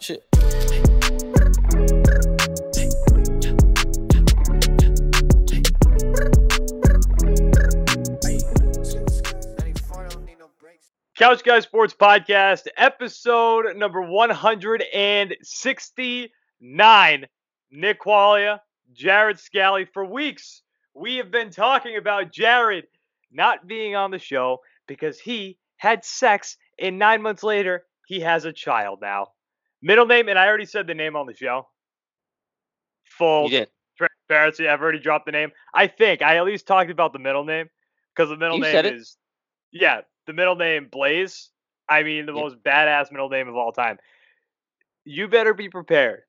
Shit. Couch Guy Sports Podcast, episode number 169. Nick Qualia, Jared Scally. For weeks, we have been talking about Jared not being on the show because he had sex, and nine months later, he has a child now. Middle name, and I already said the name on the show. Full transparency. I've already dropped the name. I think I at least talked about the middle name because the middle You name is yeah, the middle name Blaze. I mean, the Yeah. most badass middle name of all time. You better be prepared.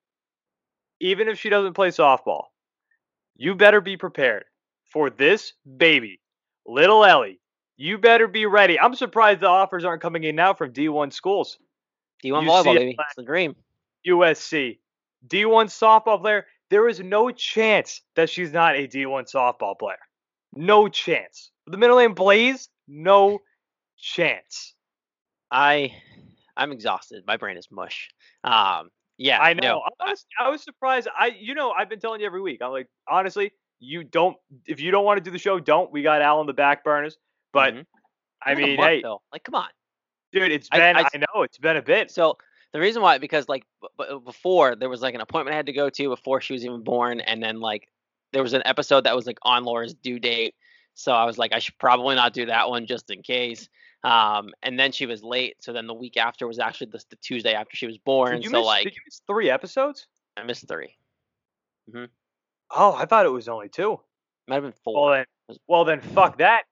Even if she doesn't play softball, you better be prepared for this baby, little Ellie. You better be ready. I'm surprised the offers aren't coming in now from D1 schools. D1 You volleyball, baby. It's the dream. USC. D1 softball player. There is no chance that she's not a D1 softball player. No chance. The middle name Blaze, no chance. I, I'm exhausted. My brain is mush. Um, yeah, I know. no, I, was, I was surprised. I, you know, I've been telling you every week. I'm like, honestly, you don't. If you don't want to do the show, don't. We got Al on the back burners. But Mhm. I mean, hey, though. like come on. Dude, it's been. I, I- know it's been a bit. So the reason why, because like b- b- before there was like an appointment I had to go to before she was even born, and then like there was an episode that was like on Laura's due date. So I was like, I should probably not do that one just in case. Um, and then she was late, so then the week after was actually the, the Tuesday after she was born. Did you so miss, like did you miss three episodes? I missed three. Mhm. Oh, I thought it was only two. Might have been four. Well then, well then, fuck that.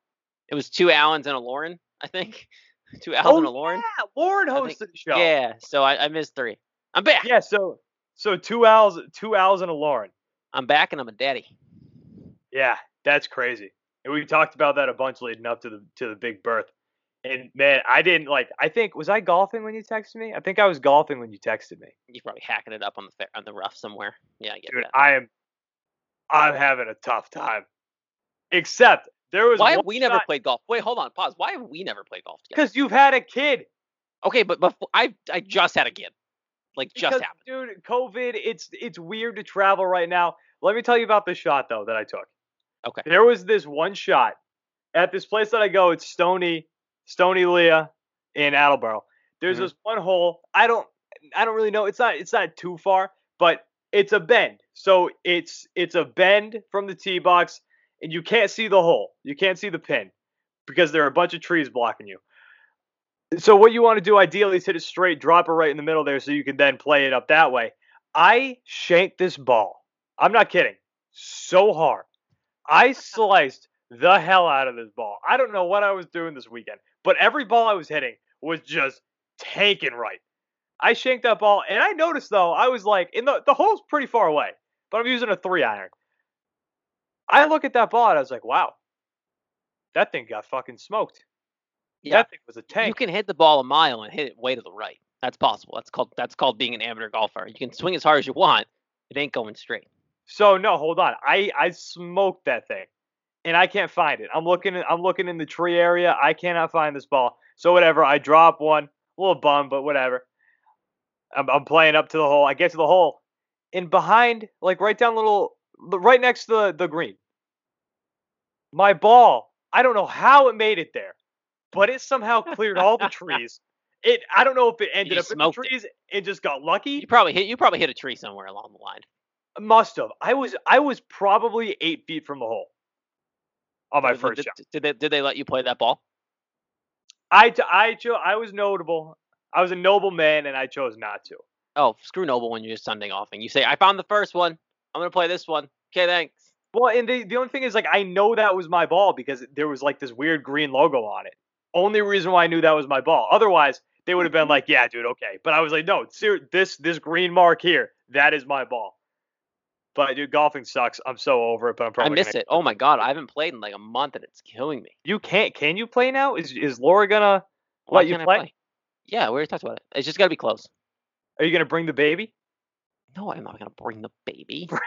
It was two Allens and a Lauren, I think. Two Allens oh, and a Lauren. Oh, yeah, Lauren hosted think- the show. Yeah, so I, I missed three. I'm back. Yeah, so so two owls, two owls and a Lauren. I'm back and I'm a daddy. Yeah, that's crazy. And we talked about that a bunch leading up to the to the big birth. And man, I didn't like. I think was I golfing when you texted me? I think I was golfing when you texted me. You're probably hacking it up on the fair, on the rough somewhere. Yeah, I get Dude, that. I am. I'm having a tough time. Except there was Why have we never played golf? Wait, hold on, pause. Why have we never played golf together? Because you've had a kid. Okay, but before I I just had a kid, like just Because, happened. dude. COVID. It's it's weird to travel right now. Let me tell you about the shot though that I took. Okay. There was this one shot at this place that I go. It's Stony Stone-E-Lea in Attleboro. There's Mhm. this one hole. I don't I don't really know. It's not it's not too far, but it's a bend. So it's it's a bend from the tee box, and you can't see the hole. You can't see the pin because there are a bunch of trees blocking you. So what you want to do ideally is hit it straight, drop it right in the middle there, so you can then play it up that way. I shanked this ball. I'm not kidding. So hard. I sliced the hell out of this ball. I don't know what I was doing this weekend, but every ball I was hitting was just tanking right. I shanked that ball, and I noticed though, I was like, in the the hole's pretty far away, but I'm using a three iron. I look at that ball and I was like, wow, that thing got fucking smoked. Yeah, That thing was a tank. you can hit the ball a mile and hit it way to the right. That's possible. That's called that's called being an amateur golfer. You can swing as hard as you want. It ain't going straight. So no, hold on. I I smoked that thing, and I can't find it. I'm looking. I'm looking in the tree area. I cannot find this ball. So whatever. I drop one. A little bum, but whatever. I'm, I'm playing up to the hole. I get to the hole, and behind, like right down little, right next to the the green. My ball. I don't know how it made it there, but it somehow cleared all the trees. It. I don't know if it ended up in the smoked it. trees and just got lucky. You probably hit you probably hit a tree somewhere along the line. Must have. I was I was probably eight feet from the hole on my Did- first did, shot. Did they did they let you play that ball? I I cho- I was notable. I was a noble man, and I chose not to. Oh, screw Noble when you're just Sunday offing. You say, I found the first one. I'm gonna play this one. Okay, thanks. Well, and the the only thing is, like, I know that was my ball because there was like this weird green logo on it. Only reason why I knew that was my ball. Otherwise, they would have been like, "Yeah, dude, okay." But I was like, "No, ser- this this green mark here, that is my ball." But dude, golfing sucks. I'm so over it. But I'm I miss gonna- it. Oh my god, I haven't played in like a month and it's killing me. You can't. Can you play now? Is is Laura gonna Why let you can't play? Yeah, we already talked about it. It's just gotta be close. Are you gonna bring the baby? No, I'm not gonna bring the baby.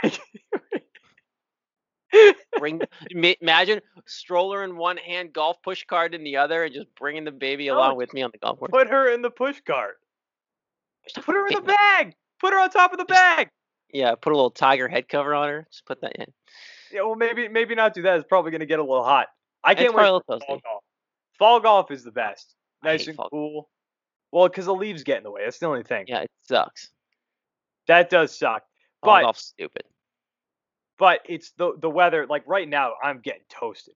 Bring imagine stroller in one hand, golf push cart in the other, and just bringing the baby No, along with me on the golf course. Put her in the push cart. Put her in the bag. Put her on top of the bag. Yeah, put a little tiger head cover on her. Just put that in. Yeah, well, maybe maybe not do that. It's probably gonna get a little hot. I can't wait for fall golf. Fall golf is the oh, best. Nice and cool. Well, because the leaves get in the way. That's the only thing. Yeah, it sucks. That does suck. But golf's stupid. but it's the the weather. Like right now, I'm getting toasted.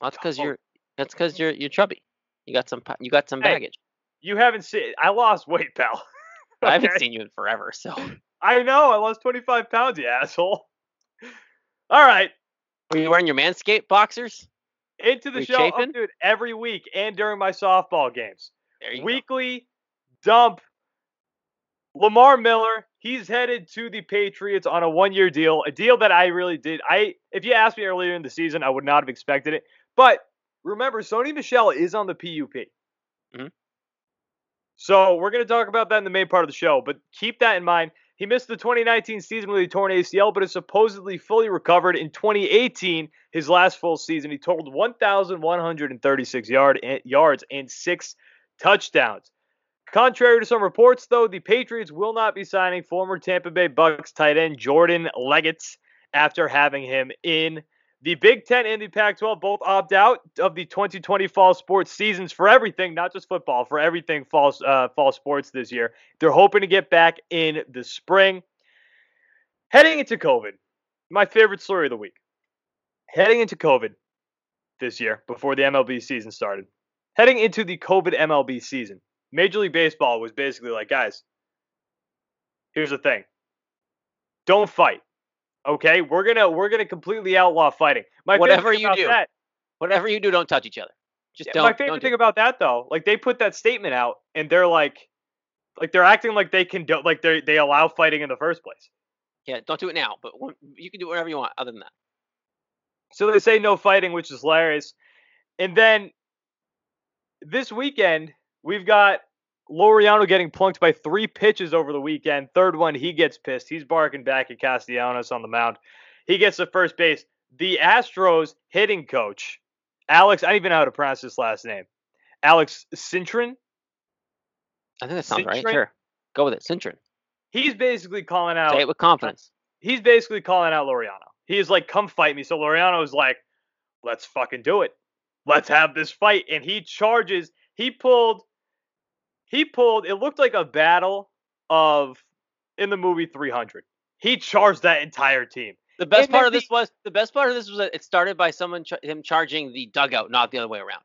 That's because you're. That's because you're you're chubby. You got some. You got some Hey, baggage. You haven't seen. I lost weight, pal. I haven't seen you in forever. So I know. I lost 25 pounds, you asshole. All right. were you wearing your Manscaped boxers? Into the show, oh, dude, every week and during my softball games. There you go. Weekly dump. Lamar Miller, he's headed to the Patriots on a one-year deal, a deal that I really did. I, if you asked me earlier in the season, I would not have expected it. But remember, Sony Michel is on the PUP. Mhm. So we're going to talk about that in the main part of the show. But keep that in mind. He missed the 2019 season with a torn ACL, but is supposedly fully recovered in 2018, his last full season. He totaled 1,136 yard, eh, yards and six touchdowns. Contrary to some reports, though, the Patriots will not be signing former Tampa Bay Bucks tight end Jordan Leggett after having him in. The Big Ten and the Pac 12 both opt out of the 2020 fall sports seasons for everything, not just football, for everything fall, uh, fall sports this year. They're hoping to get back in the spring. Heading into COVID, my favorite story of the week. Heading into COVID this year, before the MLB season started, heading into the COVID MLB season, Major League Baseball was basically like, guys, here's the thing. Don't fight. Okay? We're gonna we're gonna completely outlaw fighting. My Whatever you do, That, Whatever you do, don't touch each other. Just yeah, don't. my favorite thing about that though, like they put that statement out and they're like like they're acting like they can do like they they allow fighting in the first place. yeah, don't do it now. But you can do whatever you want. Other than that, So they say no fighting, which is hilarious. And then this weekend, we've got Laureano getting plunked by three pitches over the weekend. Third one, he gets pissed. He's barking back at Castellanos on the mound. He gets to first base. The Astros hitting coach, Alex, I don't even know how to pronounce his last name. Alex Cintron. I think that sounds right. Cintron? Sure, go with it. Cintron. He's basically calling out Say it with confidence. he's basically calling out Laureano. He's like, come fight me. So Laureano's like, let's fucking do it. Let's have this fight. And he charges. He pulled, he pulled, it looked like a battle of in the movie 300. He charged that entire team. The best It part of this was the best part of this was that it started by someone ch- him charging the dugout, not the other way around.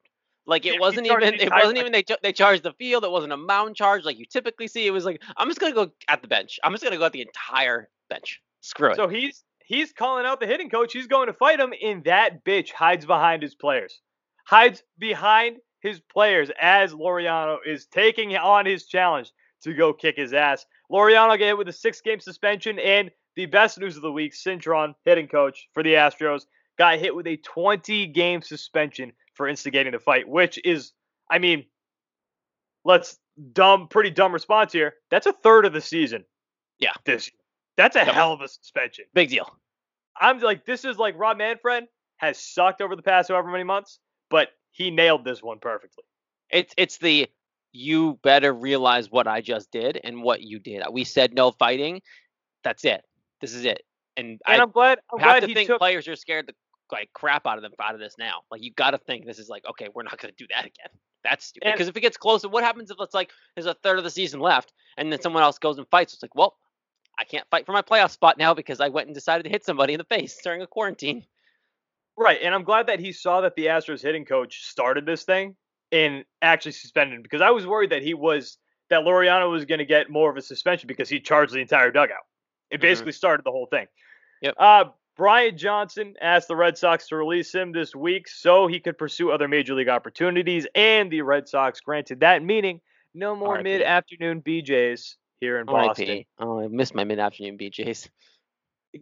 Like it he wasn't even it wasn't even they ch- they charged the field. It wasn't a mound charge like you typically see. It was like I'm just gonna go at the bench. I'm just gonna go at the entire bench. Screw it. So he's he's calling out the hitting coach. He's going to fight him, and that bitch hides behind his players. Hides behind his players as Laureano is taking on his challenge to go kick his ass. Laureano get hit with a six game suspension, and the best news of the week, Cintron, hitting coach for the Astros, got hit with a 20 game suspension for instigating the fight, which is, I mean, let's dumb, pretty dumb response here. That's a third of the season. Yeah. This year. That's a hell of a suspension. Big deal. I'm like, this is like Rob Manfred has sucked over the past however many months, but he nailed this one perfectly. It's it's the you better realize what I just did and what you did. We said no fighting. That's it. This is it. And, And I I'm glad I'm have glad to think took players are scared the like crap out of them out of this now. Like you got to think this is like okay, we're not going to do that again. That's stupid. Because if it gets closer, what happens if it's like there's a third of the season left and then someone else goes and fights? It's like, well, I can't fight for my playoff spot now because I went and decided to hit somebody in the face during a quarantine. Right, and I'm glad that he saw that the Astros hitting coach started this thing and actually suspended him because I was worried that he was that Laureano was going to get more of a suspension because he charged the entire dugout. It Mhm. basically started the whole thing. Yep. Uh, Brian Johnson asked the Red Sox to release him this week so he could pursue other major league opportunities, and the Red Sox granted that, meaning no more mid-afternoon BJs here in Boston. RIP. Oh, I missed my mid-afternoon BJ's.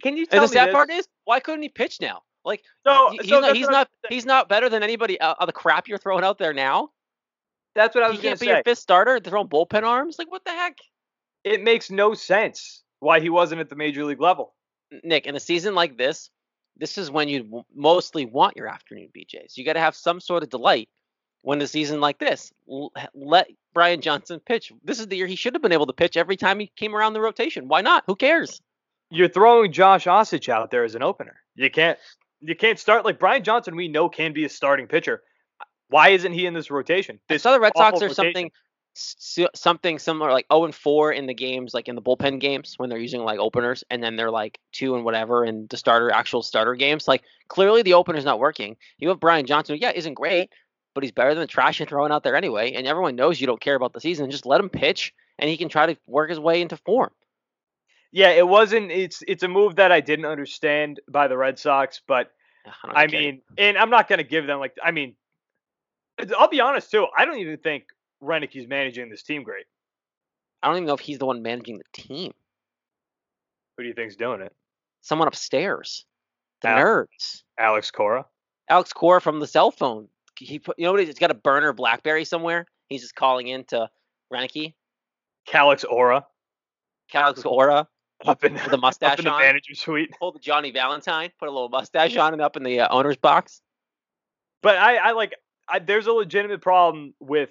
Can you tell And the sad this? part is, why couldn't he pitch now? Like So- he- he's so not, he's not he's not better than anybody uh, the crap you're throwing out there now. That's what I was going can't be say. your fifth starter throwing bullpen arms. Like what the heck? It makes no sense why he wasn't at the major league level. Nick, in a season like this, this is when you mostly want your afternoon BJs. You got to have some sort of delight. when the season like this. Let Brian Johnson pitch. This is the year he should have been able to pitch every time he came around the rotation. Why not? Who cares? You're throwing Josh Osich out there as an opener. You can't you can't start like Brian Johnson. We know can be a starting pitcher. Why isn't he in this rotation? This I saw the Red Sox are something something similar, like 0 and 4 in the games, like in the bullpen games when they're using like openers, and then they're like two and whatever in the starter actual starter games. Like clearly the opener's not working. You have Brian Johnson, yeah, isn't great, but he's better than the trash you're throwing out there anyway. And everyone knows you don't care about the season. Just let him pitch, and he can try to work his way into form. Yeah, it wasn't. It's it's a move that I didn't understand by the Red Sox, but I mean, and I'm not gonna give them like. I mean, I'll be honest too. I don't even think Roenicke's managing this team great. I don't even know if he's the one managing the team. Who do you think's doing it? Someone upstairs. The nerds. Alex Cora. Alex Cora from the cell phone. He put, you know what? He's got a burner BlackBerry somewhere. He's just calling in to Roenicke. Calix Aura. Calix Aura. Up in, the mustache up in the on. manager suite. Pull the Johnny Valentine. Put a little mustache on and up in the uh, owner's box. But I, I like. I, there's a legitimate problem with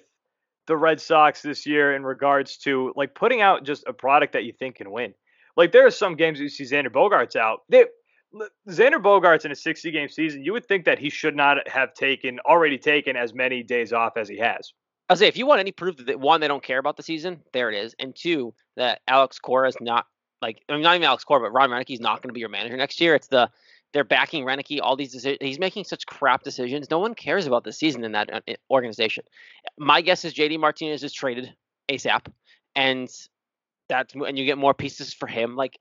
the Red Sox this year in regards to like putting out just a product that you think can win. Like there are some games you see Xander Bogaerts out. They, Xander Bogaerts in a 60 game season, you would think that he should not have taken already taken as many days off as he has. I'll say if you want any proof that one, they don't care about the season, there it is, and two, that Alex Cora is not like I mean not even Alex Cora, but Ron Roenicke is not going to be your manager next year. It's the they're backing Roenicke. All these decisions, he's making such crap decisions. No one cares about the season in that uh, organization. My guess is JD Martinez is traded ASAP, and that's and you get more pieces for him. Like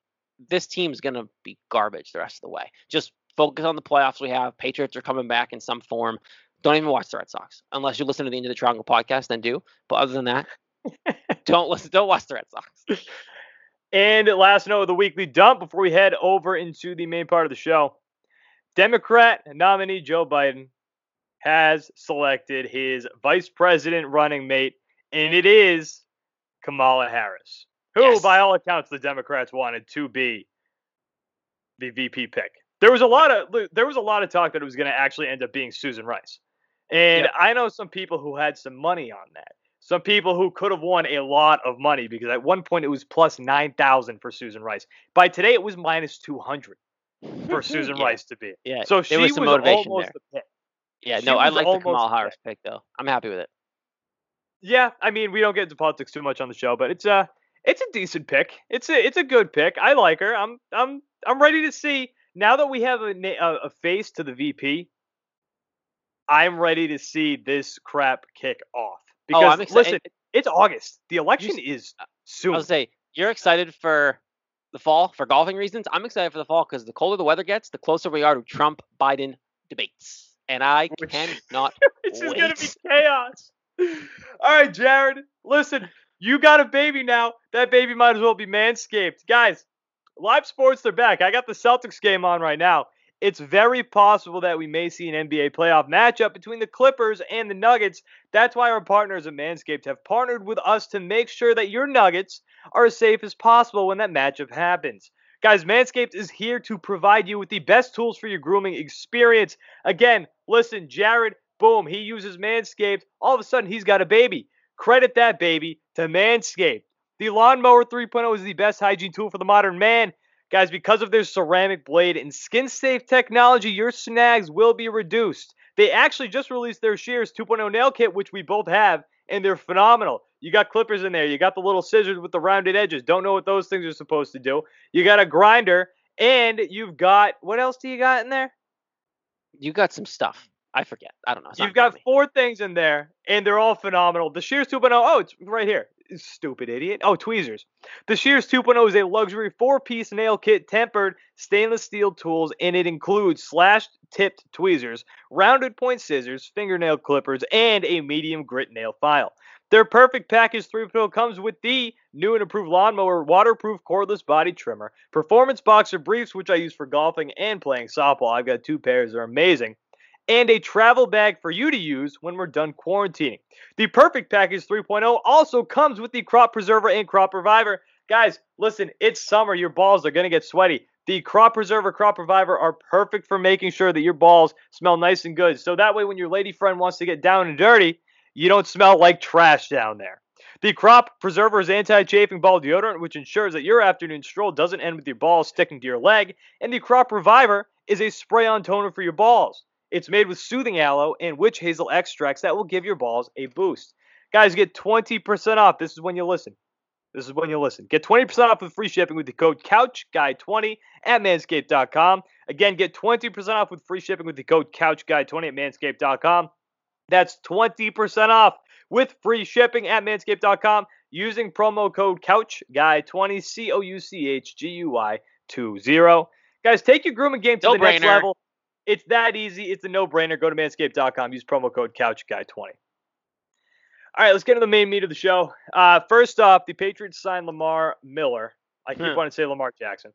this team's gonna be garbage the rest of the way. Just focus on the playoffs we have. Patriots are coming back in some form. Don't even watch the Red Sox unless you listen to the End of the Triangle podcast. Then do. But other than that, don't listen. Don't watch the Red Sox. And last note of the weekly dump before we head over into the main part of the show. Democrat nominee Joe Biden has selected his vice president running mate, and it is Kamala Harris, who, Yes. by all accounts, the Democrats wanted to be the VP pick. There was a lot of there was a lot of talk that it was going to actually end up being Susan Rice, and Yep. I know some people who had some money on that. Some people who could have won a lot of money because at one point it was plus nine thousand for Susan Rice. By today it was minus two hundred for Susan Yeah, Rice to be. Yeah. So she there was some motivation almost there. the pick. Yeah. she No, I like the almost Kamala there. Harris pick though. I'm happy with it. Yeah, I mean we don't get into politics too much on the show, but it's a it's a decent pick. It's a it's a good pick. I like her. I'm I'm I'm ready to see now that we have a a, a face to the VP. I'm ready to see this crap kick off Oh, because oh, I'm excited. listen, it's August. The election is soon. I soon. was say you're excited for the fall for golfing reasons. I'm excited for the fall because the colder the weather gets, the closer we are to Trump Biden debates, and I Which- cannot. It's just gonna be chaos. All right, Jared. Listen, you got a baby now. That baby might as well be manscaped, guys. Live sports, they're back. I got the Celtics game on right now. It's very possible that we may see an NBA playoff matchup between the Clippers and the Nuggets. That's why our partners at Manscaped have partnered with us to make sure that your Nuggets are as safe as possible when that matchup happens. Guys, Manscaped is here to provide you with the best tools for your grooming experience. Again, listen, Jared, boom, he uses Manscaped. All of a sudden, he's got a baby. Credit that baby to Manscaped. The Lawnmower 3.0 is the best hygiene tool for the modern man. Guys, because of their ceramic blade and skin safe technology, your snags will be reduced. They actually just released their Shears 2.0 nail kit, which we both have, and they're phenomenal. You got clippers in there, you got the little scissors with the rounded edges. Don't know what those things are supposed to do. You got a grinder, and you've got what else do you got in there? You got some stuff. I forget. I don't know. It's You've got four things in there, and they're all phenomenal. The Shears 2.0, oh, it's right here. Stupid idiot. Oh, tweezers. The Shears 2.0 is a luxury four piece nail kit, tempered stainless steel tools, and it includes slashed tipped tweezers, rounded point scissors, fingernail clippers, and a medium grit nail file. Their perfect package 3.0 comes with the new and improved lawnmower waterproof cordless body trimmer, performance boxer briefs, which I use for golfing and playing softball. I've got two pairs, they're amazing and a travel bag for you to use when we're done quarantining. The Perfect Package 3.0 also comes with the Crop Preserver and Crop Reviver. Guys, listen, it's summer. Your balls are going to get sweaty. The Crop Preserver, Crop Reviver are perfect for making sure that your balls smell nice and good. So that way, when your lady friend wants to get down and dirty, you don't smell like trash down there. The Crop Preserver is anti chafing ball deodorant, which ensures that your afternoon stroll doesn't end with your balls sticking to your leg. And the Crop Reviver is a spray on toner for your balls. It's made with soothing aloe and witch hazel extracts that will give your balls a boost. Guys, get 20% off. This is when you listen. This is when you listen. Get 20% off with free shipping with the code CouchGuy20 at manscaped.com. Again, get 20% off with free shipping with the code CouchGuy20 at manscaped.com. That's 20% off with free shipping at manscaped.com using promo code CouchGuy20, C O U C H G U Y 20. Guys, take your grooming game to No the next level. It's that easy. It's a no brainer. Go to manscaped.com. Use promo code CouchGuy20. All right, let's get to the main meat of the show. Uh, first off, the Patriots signed Lamar Miller. I keep Hmm. wanting to say Lamar Jackson.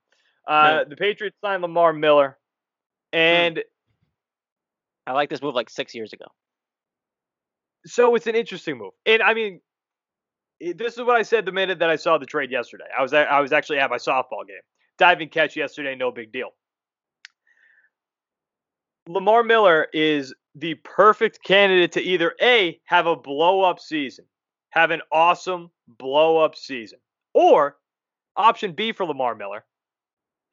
Uh, The Patriots signed Lamar Miller, and I like this move like six years ago. so it's an interesting move. And I mean, this is what I said the minute that I saw the trade yesterday. I was I was actually at my softball game, diving catch yesterday, no big deal. Lamar Miller is the perfect candidate to either a have a blow up season, have an awesome blow up season, or option B for Lamar Miller.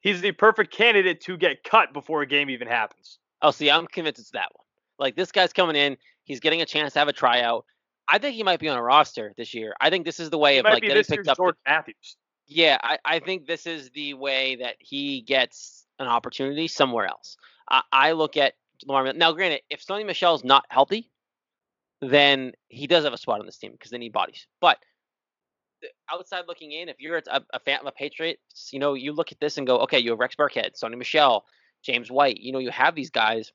He's the perfect candidate to get cut before a game even happens. Oh, see, I'm convinced it's that one. Like this guy's coming in, he's getting a chance to have a tryout. I think he might be on a roster this year. I think this is the way It of like getting picked up. George Matthews. Yeah, I, I think this is the way that he gets an opportunity somewhere else. I, I look at Lamar Miller. Now, granted, if Sony Michel's not healthy, then he does have a spot on this team because they need bodies. But uh, outside looking in, if you're a, a fan of a Patriots, you know, you look at this and go, okay, you have Rex Burkhead, Sony Michel, James White. You know, you have these guys.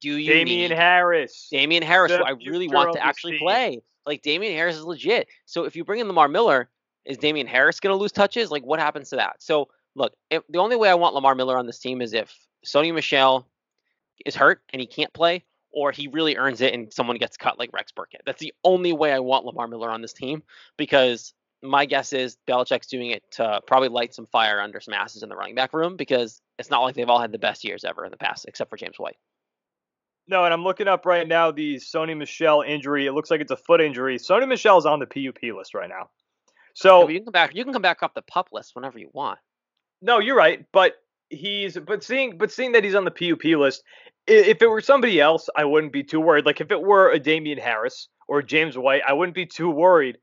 Do you Damien need Harris. Damien Harris, who I really want to actually play. Like Damien Harris is legit. So if you bring in Lamar Miller, is Damien Harris going to lose touches? Like what happens to that? So look, if the only way I want Lamar Miller on this team is if Sony Michel is hurt and he can't play, or he really earns it and someone gets cut like Rex Burkhead. That's the only way I want Lamar Miller on this team because my guess is Belichick's doing it to probably light some fire under some asses in the running back room because it's not like they've all had the best years ever in the past, except for James White. No, and I'm looking up right now the Sony Michel injury. It looks like it's a foot injury. Sony Michel's on the PUP list right now. So but you can come back. You can come back off the pup list whenever you want. no, you're right, but he's but seeing but seeing that he's on the PUP list, if it were somebody else, I wouldn't be too worried. Like if it were a Damien Harris or James White, I wouldn't be too worried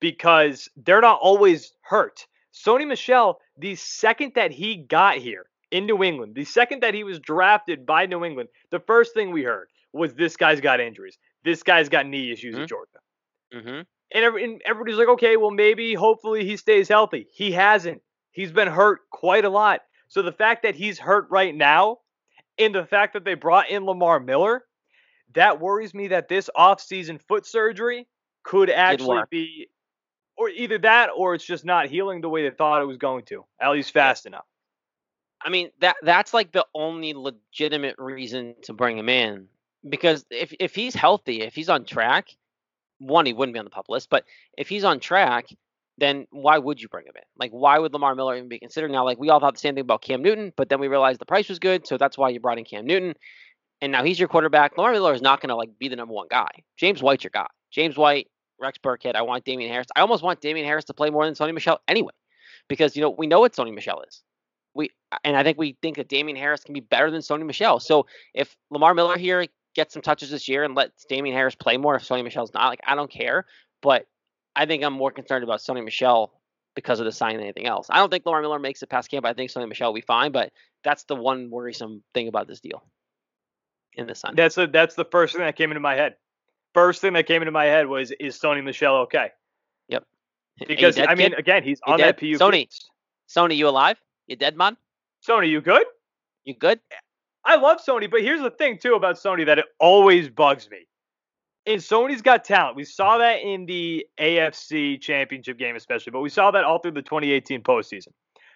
because they're not always hurt. Sony Michel, the second that he got here in New England, the second that he was drafted by New England, the first thing we heard was this guy's got injuries. This guy's got knee issues Mhm. at Georgia. Mm-hmm. And, every, and everybody's like, okay, well, maybe, hopefully, he stays healthy. He hasn't. He's been hurt quite a lot. So the fact that he's hurt right now, and the fact that they brought in Lamar Miller, that worries me that this offseason foot surgery could actually be, or either that, or it's just not healing the way they thought it was going to, at least fast enough. I mean that that's like the only legitimate reason to bring him in because if if he's healthy, if he's on track, one he wouldn't be on the pup list, but if he's on track, then why would you bring him in? Like why would Lamar Miller even be considered? Now like we all thought the same thing about Cam Newton, but then we realized the price was good, so that's why you brought in Cam Newton. And now he's your quarterback. Lamar Miller is not going to like be the number one guy. James White's your guy. James White, Rex Burkhead. I want Damien Harris. I almost want Damien Harris to play more than Sony Michel anyway, because you know we know what Sony Michel is. We and I think we think that Damien Harris can be better than Sony Michel. So if Lamar Miller here gets some touches this year and lets Damien Harris play more, if Sony Michel's not, like I don't care. But I think I'm more concerned about Sony Michel because of the sign than anything else. I don't think Lamar Miller makes it past camp. I think Sony Michel will be fine, but that's the one worrisome thing about this deal. In the sun. That's a, that's the first thing that came into my head. First thing that came into my head was, is Sony Michel okay? Yep. Because, I mean, kid? again, he's You on that dead? PUP Sony. list. Sony, you alive? You dead, man? Sony, you good? You good? I love Sony, but here's the thing too about Sony that it always bugs me. And Sony's got talent. We saw that in the AFC Championship game, especially, but we saw that all through the 2018 postseason.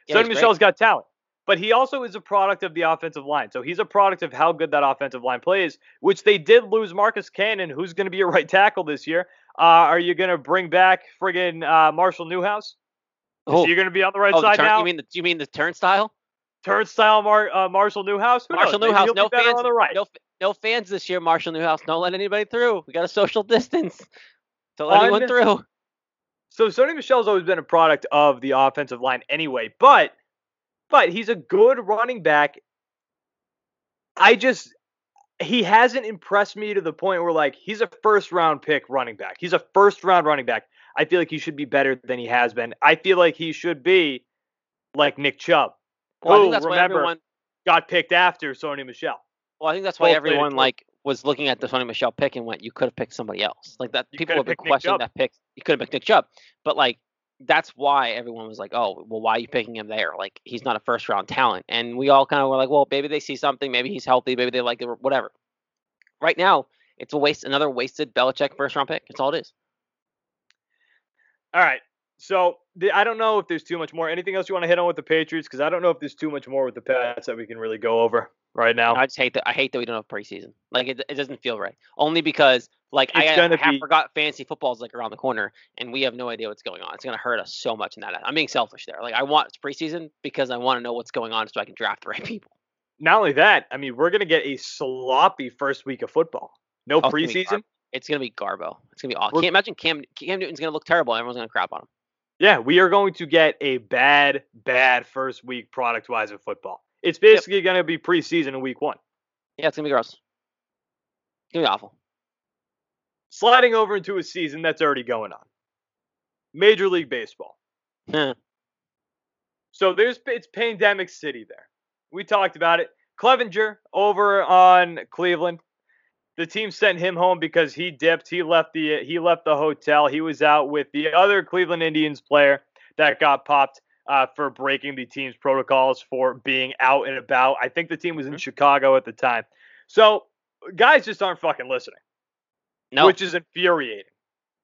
Yeah, Sony. Michel's got talent, but he also is a product of the offensive line. So he's a product of how good that offensive line plays, which they did lose Marcus Cannon, who's going to be a right tackle this year. Uh, are you going to bring back friggin' uh, Marshall Newhouse? Is he going to be on the right oh, side turn, now? You mean the you mean the turnstile? Turnstile Mar- uh, Marshall Newhouse? Who Marshall knows? Newhouse, no fans, on the right. no no fans this year. Marshall Newhouse, don't let anybody through. We got a social distance. Don't let anyone through. So Sony Michel's always been a product of the offensive line anyway, but but he's a good running back. I just he hasn't impressed me to the point where like he's a first round pick running back. He's a first round running back. I feel like he should be better than he has been. I feel like he should be like Nick Chubb. Well, I who, think oh, that's why remember, everyone. got picked after Sony Michel. Well, I think that's why everyone like was looking at the Sony Michel pick and went, "You could have picked somebody else." Like that. You people coulda been questioning that pick. You could have picked Nick Chubb, but like that's why everyone was like, "Oh, well, why are you picking him there? Like he's not a first round talent." And we all kind of were like, "Well, maybe they see something. Maybe he's healthy. Maybe they like it. or Whatever." Right now, it's a waste. Another wasted Belichick first round pick. That's all it is. All right. So the, I don't know if there's too much more. Anything else you want to hit on with the Patriots? Because I don't know if there's too much more with the Pats that we can really go over right now. I just hate that. I hate that we don't have preseason. Like it, it doesn't feel right. Only because like I, It's I gonna be- forgot fantasy football is like around the corner, and we have no idea what's going on. It's gonna hurt us so much in that. I'm being selfish there. Like I want preseason because I want to know what's going on so I can draft the right people. Not only that, I mean, we're gonna get a sloppy first week of football. No Oh, it's gonna be preseason. It's gonna be Garbo. It's gonna be awful. Can't imagine Cam Cam Newton's gonna look terrible. Everyone's gonna crap on him. Yeah, we are going to get a bad, bad first week product wise of football. It's basically going to be preseason in week one. Yeah, it's gonna be gross. It's gonna be awful. Sliding over into a season that's already going on. Major League Baseball. So there's it's pandemic city there. We talked about it. Clevinger over on Cleveland. The team sent him home because he dipped. He left the he left the hotel. He was out with the other Cleveland Indians player that got popped uh, for breaking the team's protocols for being out and about. I think the team was in Mhm. Chicago at the time. So guys just aren't fucking listening, No, which is infuriating.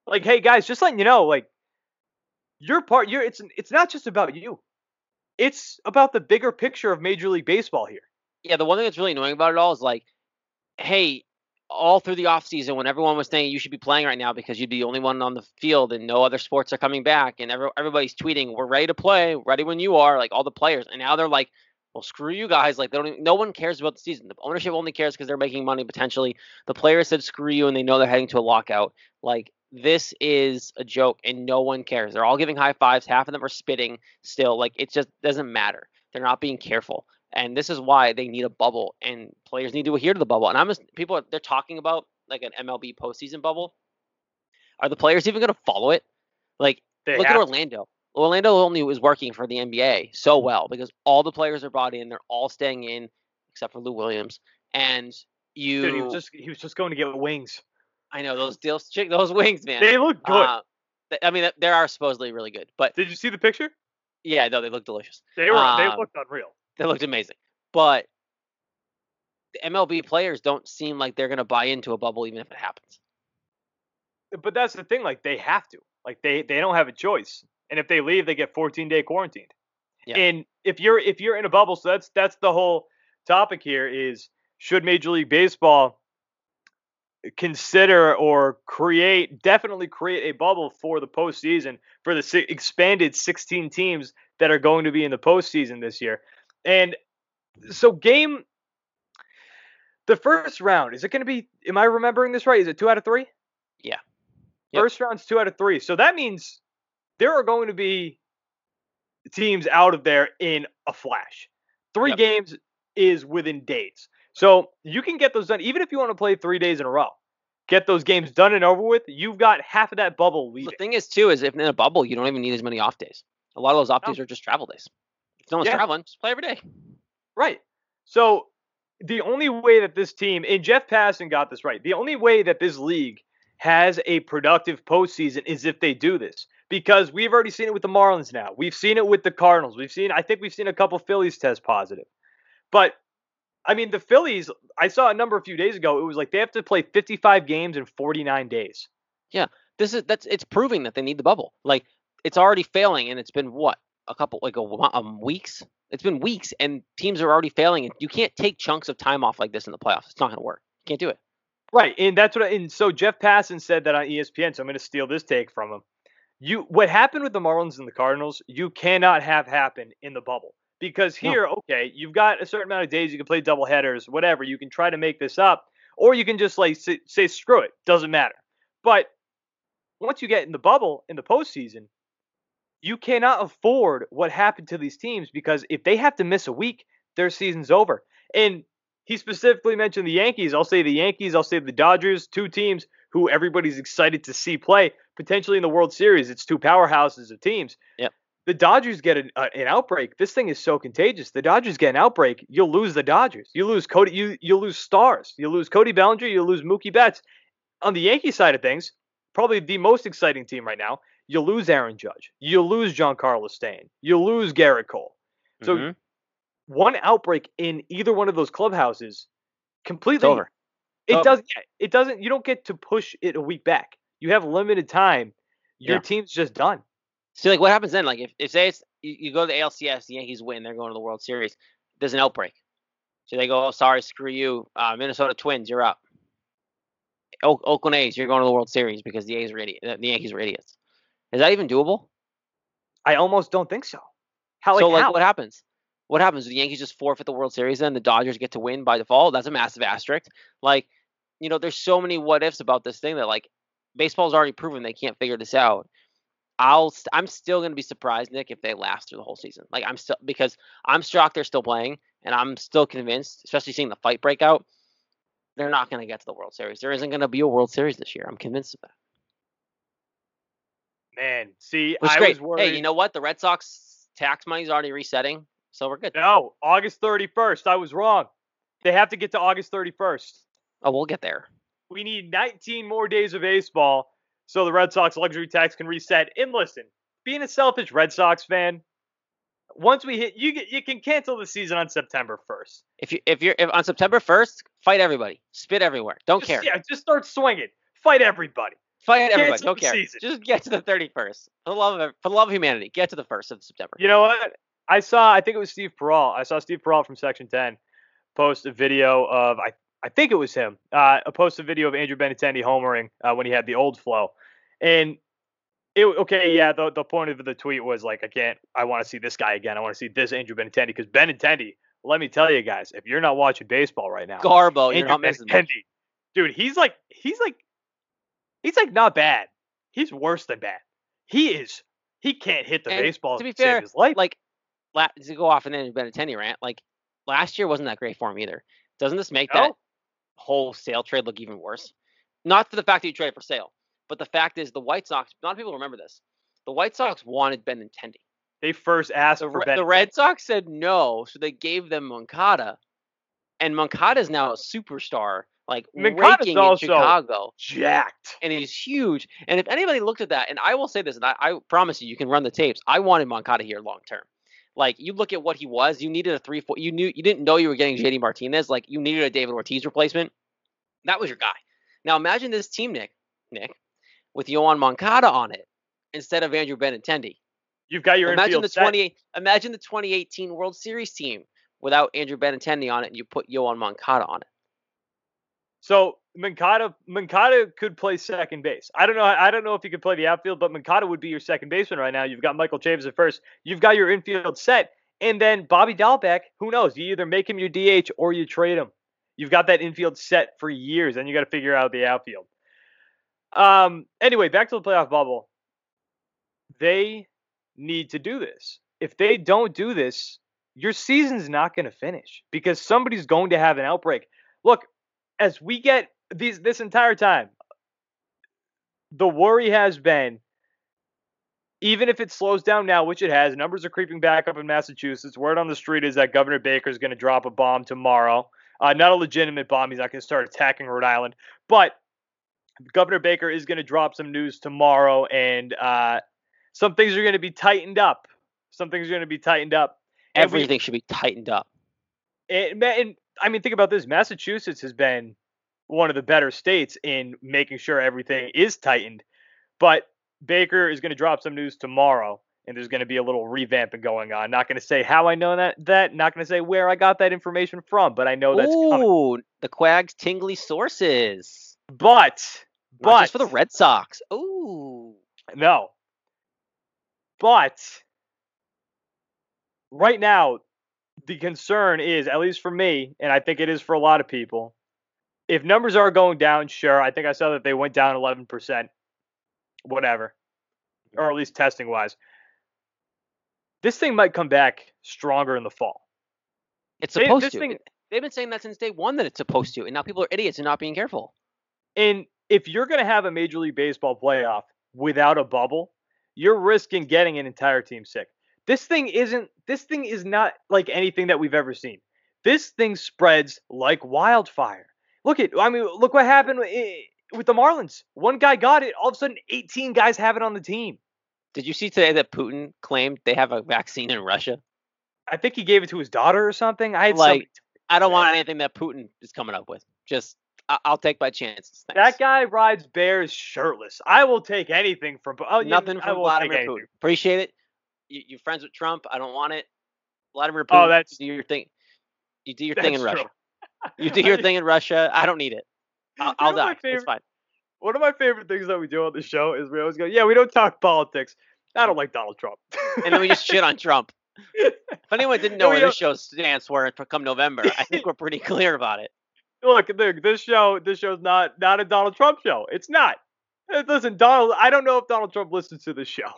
Like, hey guys, just letting you know, like you're part. You're it's it's not just about you. It's about the bigger picture of Major League Baseball here. yeah, the one thing that's really annoying about it all is like, hey, all through the offseason when everyone was saying you should be playing right now because you'd be the only one on the field and no other sports are coming back and every, everybody's tweeting, we're ready to play, ready when you are, like all the players. And now they're like, well, screw you guys. Like they don't. Even, no one cares about the season. The ownership only cares because they're making money potentially. The players said screw you, and they know they're heading to a lockout. Like this is a joke, and no one cares. They're all giving high fives. Half of them are spitting still. Like it just doesn't matter. They're not being careful, and this is why they need a bubble, and players need to adhere to the bubble. And I'm just people. They're talking about like an MLB postseason bubble. Are the players even going to follow it? Like They look at have to. Orlando. Orlando only was working for the NBA so well because all the players are brought in. They're all staying in, except for Lou Williams. And you, Dude, he was just he was just going to get wings. I know those deals, chick, those wings, man. They look good. Uh, I mean, they are supposedly really good, but Did you see the picture? yeah, no, they look delicious. They were they Um, looked unreal. They looked amazing, but the MLB players don't seem like they're gonna buy into a bubble, even if it happens. Uh, but that's the thing. Like they have to. Like they they don't have a choice. And if they leave, they get 14 day quarantined. Yeah. And if you're if you're in a bubble, so that's that's the whole topic here is should Major League Baseball consider or create definitely create a bubble for the postseason for the si- expanded 16 teams that are going to be in the postseason this year. And so game the first round is it going to be am I remembering this right? Is it 2 out of 3? Yeah. Yep. First round's 2 out of 3. So that means there are going to be teams out of there in a flash. 3 Yep. games is within days. So you can get those done even if you want to play 3 days in a row. Get those games done and over with. You've got half of that bubble leaving. The thing is, too, is if in a bubble, you don't even need as many off days. A lot of those off No. days are just travel days. If no one's Yeah. traveling, just play every day. Right. So the only way that this team and Jeff Passan got this right. The only way that this league has a productive postseason is if they do this. Because we've already seen it with the Marlins now. We've seen it with the Cardinals. We've seen I think we've seen a couple Phillies test positive. But I mean the Phillies, I saw a number a few days ago. It was like they have to play 55 games in 49 days. Yeah. This is that's it's proving that they need the bubble. Like it's already failing, and it's been what a couple like a um, weeks. It's been weeks, and teams are already failing. And you can't take chunks of time off like this in the playoffs. It's not going to work. You can't do it. Right, and that's what. I, and so Jeff Passan said that on ESPN. So I'm going to steal this take from him. You what happened with the Marlins and the Cardinals, you cannot have happen in the bubble. Because No. here, okay, you've got a certain amount of days you can play double headers, whatever. You can try to make this up, or you can just like say, say screw it, doesn't matter. But once you get in the bubble in the postseason, you cannot afford what happened to these teams because if they have to miss a week, their season's over. And he specifically mentioned the Yankees. I'll say the Yankees, I'll say the Dodgers, two teams who everybody's excited to see play, potentially in the World Series. It's two powerhouses of teams. Yep. The Dodgers get an, uh, an outbreak. This thing is so contagious. The Dodgers get an outbreak. You'll lose the Dodgers. You lose Cody. You you lose stars. You lose Cody Bellinger. You lose Mookie Betts. On the Yankee side of things, probably the most exciting team right now. You lose Aaron Judge. You lose Giancarlo Stain. You lose Gerrit Cole. So Mhm. one outbreak in either one of those clubhouses completely it's over. it over. doesn't it doesn't you don't get to push it a week back. You have limited time. Your Yeah. team's just done. See, like, what happens then? Like, if, if say it's you, you go to the ALCS, the Yankees win, they're going to the World Series. There's an outbreak, so they go, "Oh, sorry, screw you, uh, Minnesota Twins, you're up." O- Oakland A's, you're going to the World Series because the A's were idiot, the Yankees were idiots. Is that even doable? I almost don't think so. How like, so, like, how? what happens? What happens? Do the Yankees just forfeit the World Series? Then the Dodgers get to win by default. That's a massive asterisk. Like, you know, there's so many what ifs about this thing that like baseball's already proven they can't figure this out. I'll st- I'm still gonna be surprised, Nick, if they last through the whole season. Like I'm still because I'm shocked they're still playing, and I'm still convinced, especially seeing the fight break out, they're not gonna get to the World Series. There isn't gonna be a World Series this year. I'm convinced of that. Man, see, Which I great. was worried. Hey, you know what? The Red Sox tax money's already resetting, so we're good. no, August 31st. I was wrong. They have to get to August 31st. Oh, we'll get there. We need 19 more days of baseball so the Red Sox luxury tax can reset. And listen, being a selfish Red Sox fan, once we hit, you get, you can cancel the season on September 1st. If you if you're if on September 1st, fight everybody, spit everywhere, don't Just- care, Yeah, just start swinging. Fight everybody. Fight everybody, don't care. season. Just get to the 31st. For the love of for the love of humanity, get to the first of September. You know what? I saw, I think it was Steve Perrault. I saw Steve Perrault from Section 10 post a video of, I, I think it was him, uh, post a video of Andrew Benintendi homering uh, when he had the old flow. And it, okay, yeah, the, the point of the tweet was like, I can't, I want to see this guy again. I want to see this Andrew Benintendi because Benintendi, let me tell you guys, if you're not watching baseball right now, Garbo, you're not missing much. Dude, he's like, he's like, he's like not bad. He's worse than bad. He is, he can't hit the And baseball to be save fair, his life. Like, la- to go off and then Benintendi rant, like last year wasn't that great for him either. Doesn't this make that whole Sale trade look even worse? Not for the fact that you traded for Sale, but the fact is the White Sox. A lot of people remember this. The White Sox wanted Benintendi. They first asked The, for Re- Ben. the Red Sox said no, so they gave them Moncada, and Moncada is now a superstar, like Moncada's raking in Chicago, jacked. and he's huge. And if anybody looked at that, and I will say this, and I, I promise you, you can run the tapes. I wanted Moncada here long term. Like you look at what he was, you needed a three, four. You knew you didn't know you were getting JD Martinez. Like you needed a David Ortiz replacement. That was your guy. Now imagine this team, Nick, Nick, with Yoan Moncada on it instead of Andrew Benintendi. You've got your imagine the set. 28 imagine the 2018 World Series team without Andrew Benintendi on it and you put Yoan Moncada on it. So Moncada, Moncada could play second base. I don't know. I don't know if he could play the outfield, but Moncada would be your second baseman right now. You've got Michael Chavis at first. You've got your infield set, and then Bobby Dalbec. Who knows? You either make him your DH or you trade him. You've got that infield set for years, and you got to figure out the outfield. Um. Anyway, back to the playoff bubble. They need to do this. If they don't do this, your season's not going to finish because somebody's going to have an outbreak. Look, as we get these this entire time, the worry has been even if it slows down now, which it has, numbers are creeping back up in Massachusetts. Word on the street is that Governor Baker is going to drop a bomb tomorrow. Uh, not a legitimate bomb. He's not going to start attacking Rhode Island, but Governor Baker is going to drop some news tomorrow, and uh, some things are going to be tightened up. Some things are going to be tightened up. And we- Everything should be tightened up. and, and I mean, think about this. Massachusetts has been one of the better states in making sure everything is tightened. But Baker is going to drop some news tomorrow, and there's going to be a little revamping going on. Not going to say how I know that. That not going to say where I got that information from, but I know that's coming. The Quag's tingly sources. But Not but just for the Red Sox. Ooh. no, But right now, the concern is, at least for me, and I think it is for a lot of people, if numbers are going down, sure. I think I saw that they went down 11%, whatever, or at least testing wise. This thing might come back stronger in the fall. It's supposed to. Thing, They've been saying that since day one that it's supposed to, and now people are idiots and not being careful. And if you're going to have a Major League Baseball playoff without a bubble, you're risking getting an entire team sick. This thing isn't. This thing is not like anything that we've ever seen. This thing spreads like wildfire. Look at. I mean, look what happened eh, with the Marlins. One guy got it. All of a sudden, 18 guys have it on the team. Did you see today that Putin claimed they have a vaccine in Russia? I think he gave it to his daughter or something. I had like. I don't want anything that Putin is coming up with. Just I- will take my chances. Thanks. That guy rides bears shirtless. I will take anything from oh, nothing from Vladimir Putin. Appreciate it. You, are friends with Trump. I don't want it. Vladimir oh, Putin. Oh, that's do your thing. You do your thing in true. Russia. You do your thing in Russia. I don't need it. I'll, I'll die. Favorite, it's fine. One of my favorite things that we do on the show is we always go, "Yeah, we don't talk politics." I don't like Donald Trump. and then we just shit on Trump. if anyone didn't know where this show stands for come November, I think we're pretty clear about it. Look, look, this show, this show's not not a Donald Trump show. It's not. Listen, Donald. I don't know if Donald Trump listens to this show.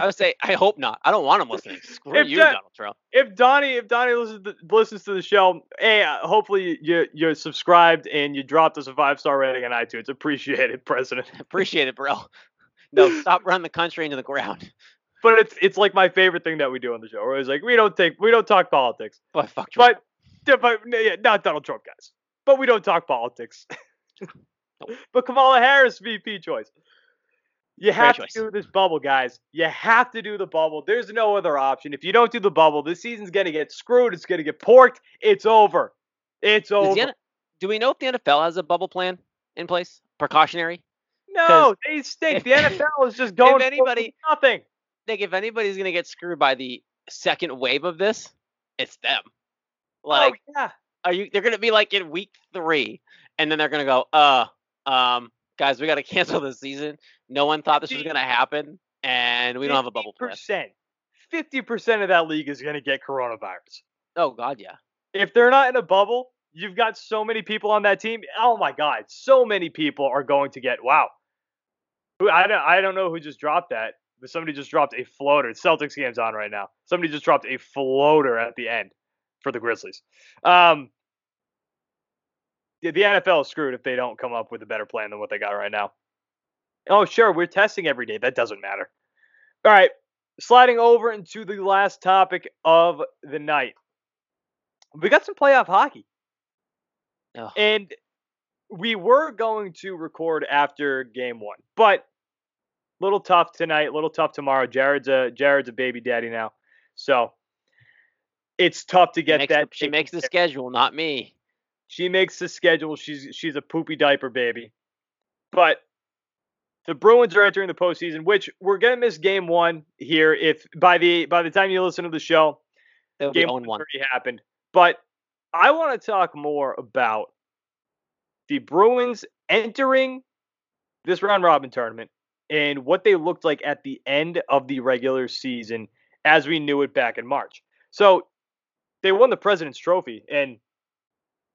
I would say I hope not. I don't want him listening. Screw if you, Donald Trump. If Donnie, if Donnie listens to, listens to the show, hey, uh, hopefully you you're subscribed and you dropped us a five star rating on iTunes. Appreciate it, President. Appreciate it, bro. No, stop running the country into the ground. But it's it's like my favorite thing that we do on the show. Where it's like we don't take we don't talk politics. But fuck Trump. But, but yeah, not Donald Trump, guys. But we don't talk politics. But Kamala Harris VP choice. You have to do this bubble, guys. You have to do the bubble. There's no other option. If you don't do the bubble, this season's going to get screwed. It's going to get porked. It's over. It's over. The, do we know if the NFL has a bubble plan in place? Precautionary? No, they stink. The NFL is just going if anybody, nothing. Nick, if anybody's going to get screwed by the second wave of this, it's them. Oh, like, oh, yeah. Are you? They're going to be like in week three, and then they're going to go, uh, um, guys, we got to cancel the season. No one thought this was going to happen, and we don't have a bubble percent. Fifty percent of that league is going to get coronavirus. Oh God, yeah. If they're not in a bubble, you've got so many people on that team. Oh my God, so many people are going to get. Wow. I don't. I don't know who just dropped that, but somebody just dropped a floater. Celtics game's on right now. Somebody just dropped a floater at the end for the Grizzlies. Um, the NFL is screwed if they don't come up with a better plan than what they got right now. Oh, sure, we're testing every day. That doesn't matter. All right, sliding over into the last topic of the night. We got some playoff hockey. Oh. And we were going to record after game one, but little tough tonight, little tough tomorrow. Jared's a Jared's a baby daddy now. So it's tough to get that. The, she makes the schedule, not me. She makes the schedule. She's she's a poopy diaper baby. But the Bruins are entering the postseason, which we're gonna miss game one here. If by the by the time you listen to the show, It'll game one already happened. But I want to talk more about the Bruins entering this round robin tournament and what they looked like at the end of the regular season as we knew it back in March. So they won the President's Trophy, and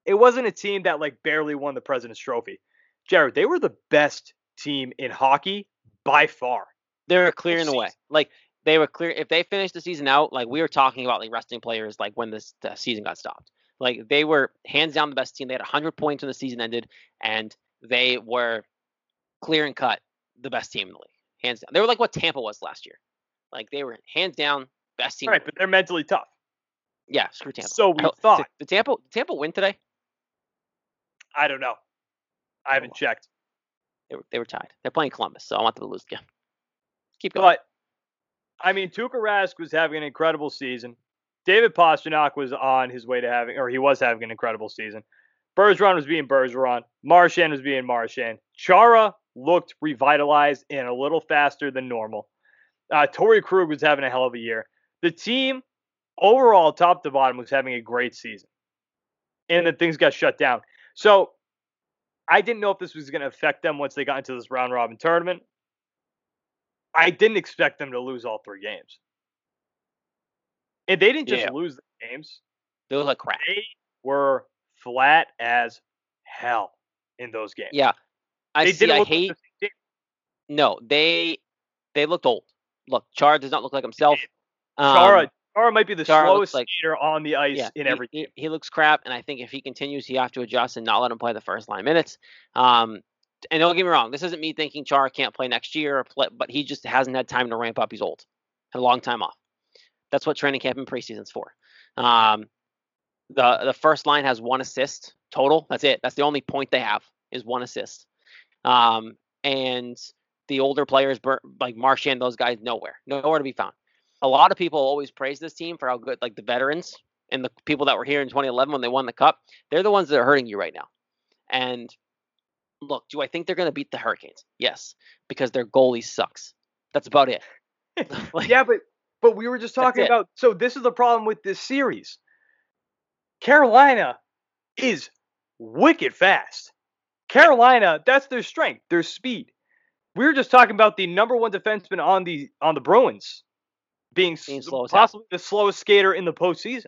it wasn't a team that like barely won the President's Trophy. Jared, they were the best team in hockey by far. They were clearing the way. Like they were clear. If they finished the season out, like we were talking about, like resting players, like when this the season got stopped. Like they were hands down the best team. They had 100 points when the season ended, and they were clear and cut the best team in the league, hands down. They were like what Tampa was last year. Like they were hands down best team. Right, but they're mentally tough. Yeah, screw Tampa. So we thought the Tampa Tampa win today. I don't know. I haven't oh. checked. They were they were tied. They're playing Columbus, so I want them to lose again. Keep going. But I mean, Tuukka Rask was having an incredible season. David Pastrnak was on his way to having, or he was having an incredible season. Bergeron was being Bergeron. Marchand was being Marchand. Chara looked revitalized and a little faster than normal. Uh, Torey Krug was having a hell of a year. The team overall, top to bottom, was having a great season. And then things got shut down. So I didn't know if this was going to affect them once they got into this round robin tournament. I didn't expect them to lose all three games. And they didn't just Yeah. lose the games; They look like crap. they were flat as hell in those games. Yeah, I they see. I like hate. same. No, they they looked old. Look, Char does not look like himself. Um, Chara, Chara might be the Chara slowest like- skater on the ice yeah, in he- every he, game. he looks crap, and I think if he continues, you have to adjust and not let him play the first line minutes. Um, and don't get me wrong, this isn't me thinking Chara can't play next year, or play, but he just hasn't had time to ramp up. He's old, had a long time off. That's what training camp and preseason's for. Um, the the first line has one assist total. That's it. That's the only point they have is one assist. Um, and the older players, like Marchand, those guys, nowhere, nowhere to be found. A lot of people always praise this team for how good, like the veterans and the people that were here in 2011 when they won the cup. They're the ones that are hurting you right now. And look, do I think they're going to beat the Hurricanes? Yes, because their goalie sucks. That's about it. Like, yeah, but but we were just talking it. about. So this is the problem with this series. Carolina is wicked fast. Carolina, that's their strength, their speed. We were just talking about the number one defenseman on the on the Bruins being, Being slow possibly the slowest skater in the postseason.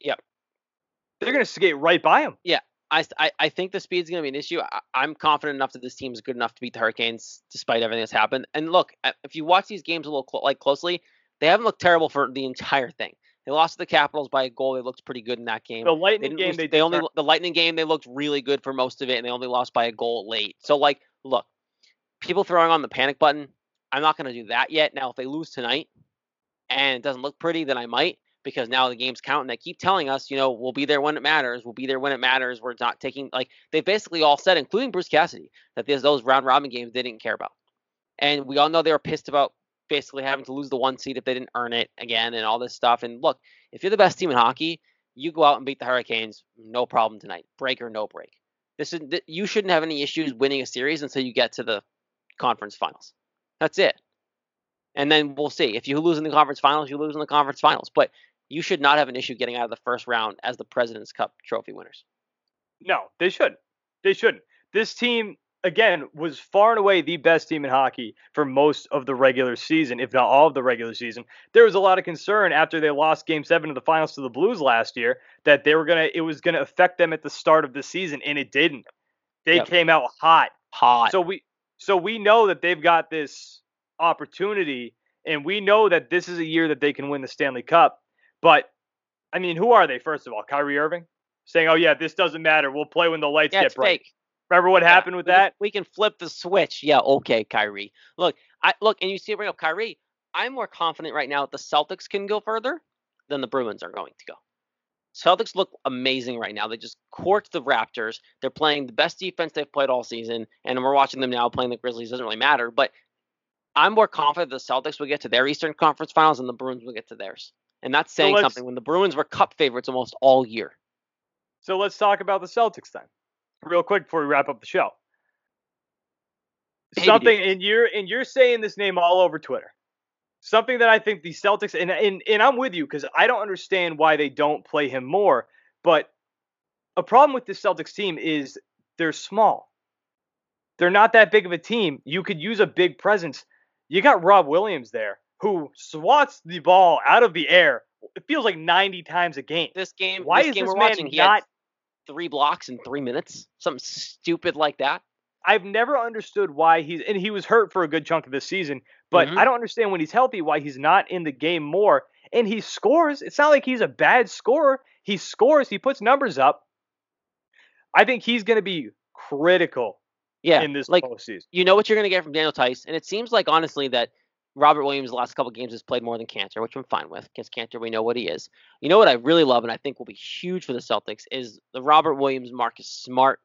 Yep. They're gonna skate right by him. Yeah, I I think the speed's going to be an issue. I, I'm confident enough that this team is good enough to beat the Hurricanes despite everything that's happened. And look, uh, if you watch these games a little clo- like closely, they haven't looked terrible for the entire thing. They lost to the Capitals by a goal. They looked pretty good in that game. The Lightning game, lose- they, they only determined- the Lightning game they looked really good for most of it, and they only lost by a goal late. So like, look, people throwing on the panic button. I'm not going to do that yet. Now, if they lose tonight and it doesn't look pretty, then I might because now the games count, and they keep telling us, you know, we'll be there when it matters. We'll be there when it matters. We're not taking like they basically all said, including Bruce Cassidy, that there's those round robin games they didn't care about, and we all know they were pissed about basically having to lose the one seed if they didn't earn it again and all this stuff. And look, if you're the best team in hockey, you go out and beat the Hurricanes, no problem tonight, break or no break. This is you shouldn't have any issues winning a series until you get to the conference finals. That's it. And then we'll see. If you lose in the conference finals, you lose in the conference finals. But you should not have an issue getting out of the first round as the President's Cup trophy winners. No, they shouldn't. They shouldn't. This team, again, was far and away the best team in hockey for most of the regular season, if not all of the regular season. There was a lot of concern after they lost game seven of the finals to the Blues last year that they were gonna it was gonna affect them at the start of the season, and it didn't. They Yep. came out hot. Hot. So we so we know that they've got this opportunity, and we know that this is a year that they can win the Stanley Cup. But I mean, who are they? First of all, Kyrie Irving saying, "Oh yeah, this doesn't matter. We'll play when the lights yeah, get bright." fake. Remember what Yeah, happened with we can- that? we can flip the switch. Yeah, okay, Kyrie. Look, I look, and you see it bring up Kyrie. I'm more confident right now that the Celtics can go further than the Bruins are going to go. Celtics look amazing right now. They just corked the Raptors. They're playing the best defense they've played all season, and we're watching them now playing the Grizzlies. Doesn't really matter, but I'm more confident the Celtics will get to their Eastern Conference Finals and the Bruins will get to theirs. And that's saying let's- something when the Bruins were Cup favorites almost all year. So let's talk about the Celtics then, real quick before we wrap up the show. Baby Something, and you're and you're saying this name all over Twitter. Something that I think the Celtics and and, and I'm with you because I don't understand why they don't play him more. But a problem with the Celtics team is they're small. They're not that big of a team. You could use a big presence. You got Rob Williams there who swats the ball out of the air. It feels like 90 times a game. This game, Why this is game this we're man watching, not three blocks in three minutes, something stupid like that. I've never understood why he's and he was hurt for a good chunk of this season, but Mhm. I don't understand when he's healthy why he's not in the game more. And he scores. It's not like he's a bad scorer. He scores. He puts numbers up. I think he's going to be critical Yeah, in this like postseason. you know what you're gonna get from Daniel Theis, and it seems like honestly that Robert Williams the last couple games has played more than Kanter, which I'm fine with. Because Kanter, we know what he is. You know what I really love, and I think will be huge for the Celtics is the Robert Williams Marcus Smart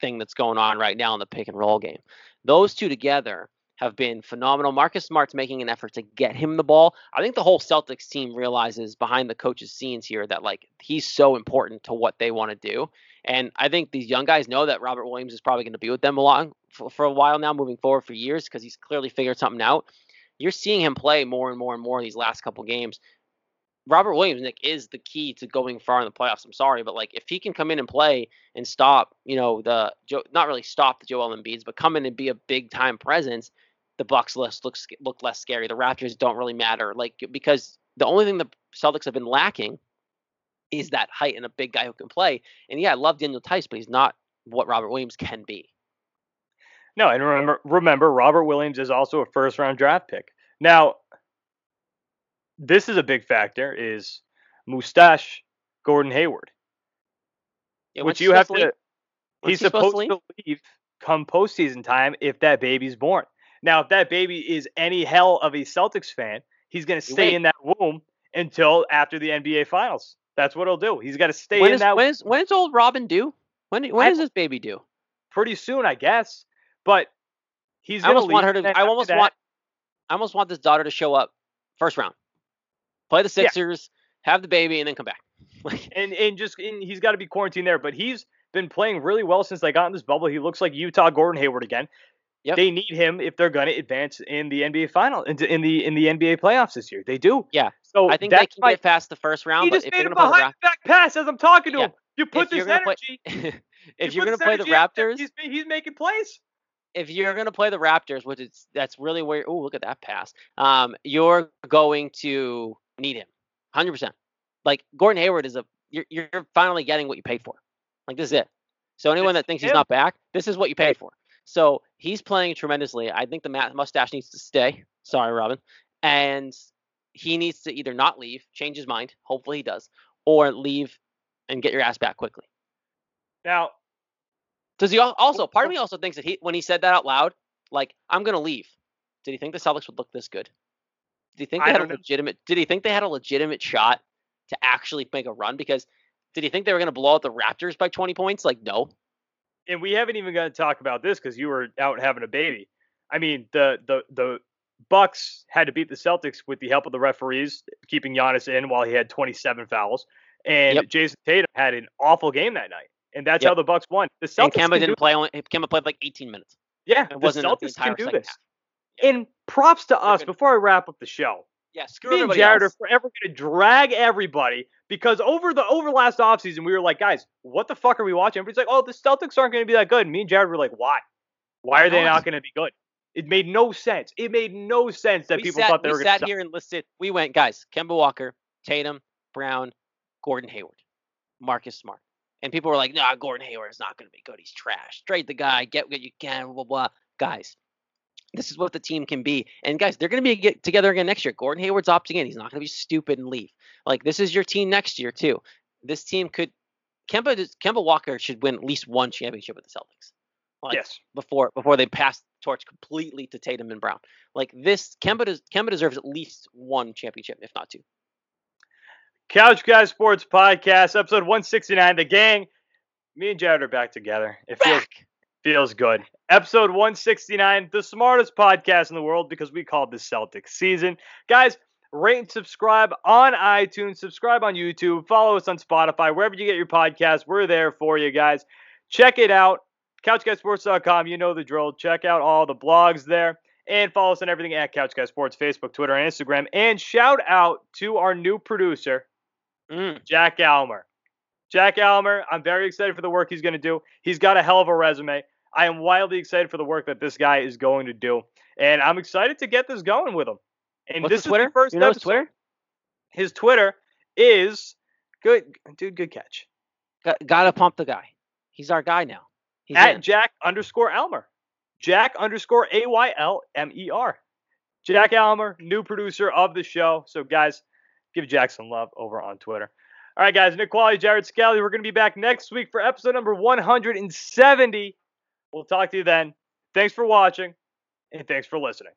thing that's going on right now in the pick and roll game. Those two together have been phenomenal. Marcus Smart's making an effort to get him the ball. I think the whole Celtics team realizes behind the coach's scenes here that like he's so important to what they want to do. And I think these young guys know that Robert Williams is probably going to be with them a long for, for a while now, moving forward for years, because he's clearly figured something out. You're seeing him play more and more and more these last couple games. Robert Williams, Nick, is the key to going far in the playoffs. I'm sorry, but like if he can come in and play and stop, you know, the not really stop the Joel Embiid's, but come in and be a big time presence, the Bucks list looks look less scary. The Raptors don't really matter, like because the only thing the Celtics have been lacking is that height and a big guy who can play. And yeah, I love Daniel Theis, but he's not what Robert Williams can be. No, and remember, remember, Robert Williams is also a first round draft pick. Now, this is a big factor: is mustache Gordon Hayward, Yeah, which you have to. leave? He's supposed supposed to to leave come postseason time if that baby's born. Now, if that baby is any hell of a Celtics fan, he's going to stay wait. in that womb until after the NBA Finals. That's what he'll do. He's got to stay When in is, that when is when is old Robyn due? When when is this baby due? pretty soon, I guess. But he's I going almost want her leave, to. I almost want. I almost want this daughter to show up first round, play the Yeah. Sixers, have the baby, and then come back. And and just and he's got to be quarantined there. But he's been playing really well since they got in this bubble. He looks like Utah Gordon Hayward again. Yep. They need him if they're going to advance in the NBA final in the in the NBA playoffs this year. They do. Yeah. So I think they can why get past the first round. but just if made you're a behind the back pass as I'm talking to Yeah. him. You put if you're this energy. play, if you're gonna play the Raptors, he's he's making plays. if you're gonna play the Raptors, which is that's really where. Oh, look at that pass. Um, you're going to need him, hundred percent. Like Gordon Hayward is a. You're you're finally getting what you paid for. Like this is it. So anyone that thinks he's not back, this is what you paid for. So he's playing tremendously. I think the mustache needs to stay. Sorry, Robyn. And he needs to either not leave, change his mind. Hopefully he does, or leave and get your ass back quickly. Now Does he also? Part of me also thinks that he, when he said that out loud, like I'm gonna leave. Did he think the Celtics would look this good? Did he think I they had a don't know. legitimate? Did he think they had a legitimate shot to actually make a run? Because did he think they were gonna blow out the Raptors by 20 points? Like no. And we haven't even got to talk about this because you were out having a baby. I mean, the the the Bucks had to beat the Celtics with the help of the referees keeping Giannis in while he had 27 fouls, and Yep. Jayson Tatum had an awful game that night, and that's Yep. how the Bucks won. The And Celtics Kemba can didn't play. Only Kemba played like 18 minutes. yeah, It the wasn't enough the Celtics can do this. half. And props to us before I wrap up the show. Yeah, screw Me and Jared else. are forever going to drag everybody because over the over last offseason, we were like, guys, what the fuck are we watching? Everybody's like, oh, the Celtics aren't going to be that good. And me and Jared were like, why? Why are they not? going to be good? It made no sense. It made no sense that we people sat, thought they we were going to. We sat here and listed. We went, guys. Kemba Walker, Tatum, Brown, Gordon Hayward, Marcus Smart, and people were like, "Nah, Gordon Hayward is not going to be good. He's trash. Trade the guy. Get what you can." Blah blah. blah. Guys, this is what the team can be. And guys, they're going to be get together again next year. Gordon Hayward's opting in. He's not going to be stupid and leave. Like this is your team next year too. This team could. Kemba Kemba Walker should win at least one championship with the Celtics. Like, Yes. before before they pass the torch completely to Tatum and Brown. Like this, Kemba does, Kemba deserves at least one championship, if not two. Couch Guys Sports Podcast, episode 169. The gang, me and Jared are back together. It Back. feels good. Episode 169, the smartest podcast in the world because we called this Celtics season. Guys, rate and subscribe on iTunes, subscribe on YouTube, follow us on Spotify, wherever you get your podcast. We're there for you guys. Check it out. CouchGuySports.com, you know the drill. Check out all the blogs there. And follow us on everything at Couch Guy Sports, Facebook, Twitter, and Instagram. And shout out to our new producer, Mm, Jack Aylmer. Jack Aylmer, I'm very excited for the work he's going to do. He's got a hell of a resume. I am wildly excited for the work that this guy is going to do. And I'm excited to get this going with him. And What's this his is Twitter? the first you know his. Twitter? His Twitter is good. Dude, good catch. Got, gotta pump the guy. He's our guy now. He's At in. Jack underscore Aylmer. Jack underscore A Y L M E R. Jack Aylmer, new producer of the show. So, guys, give Jack some love over on Twitter. All right, guys, Nick Qualley, Jared Scally. We're going to be back next week for episode number 170. We'll talk to you then. Thanks for watching, and thanks for listening.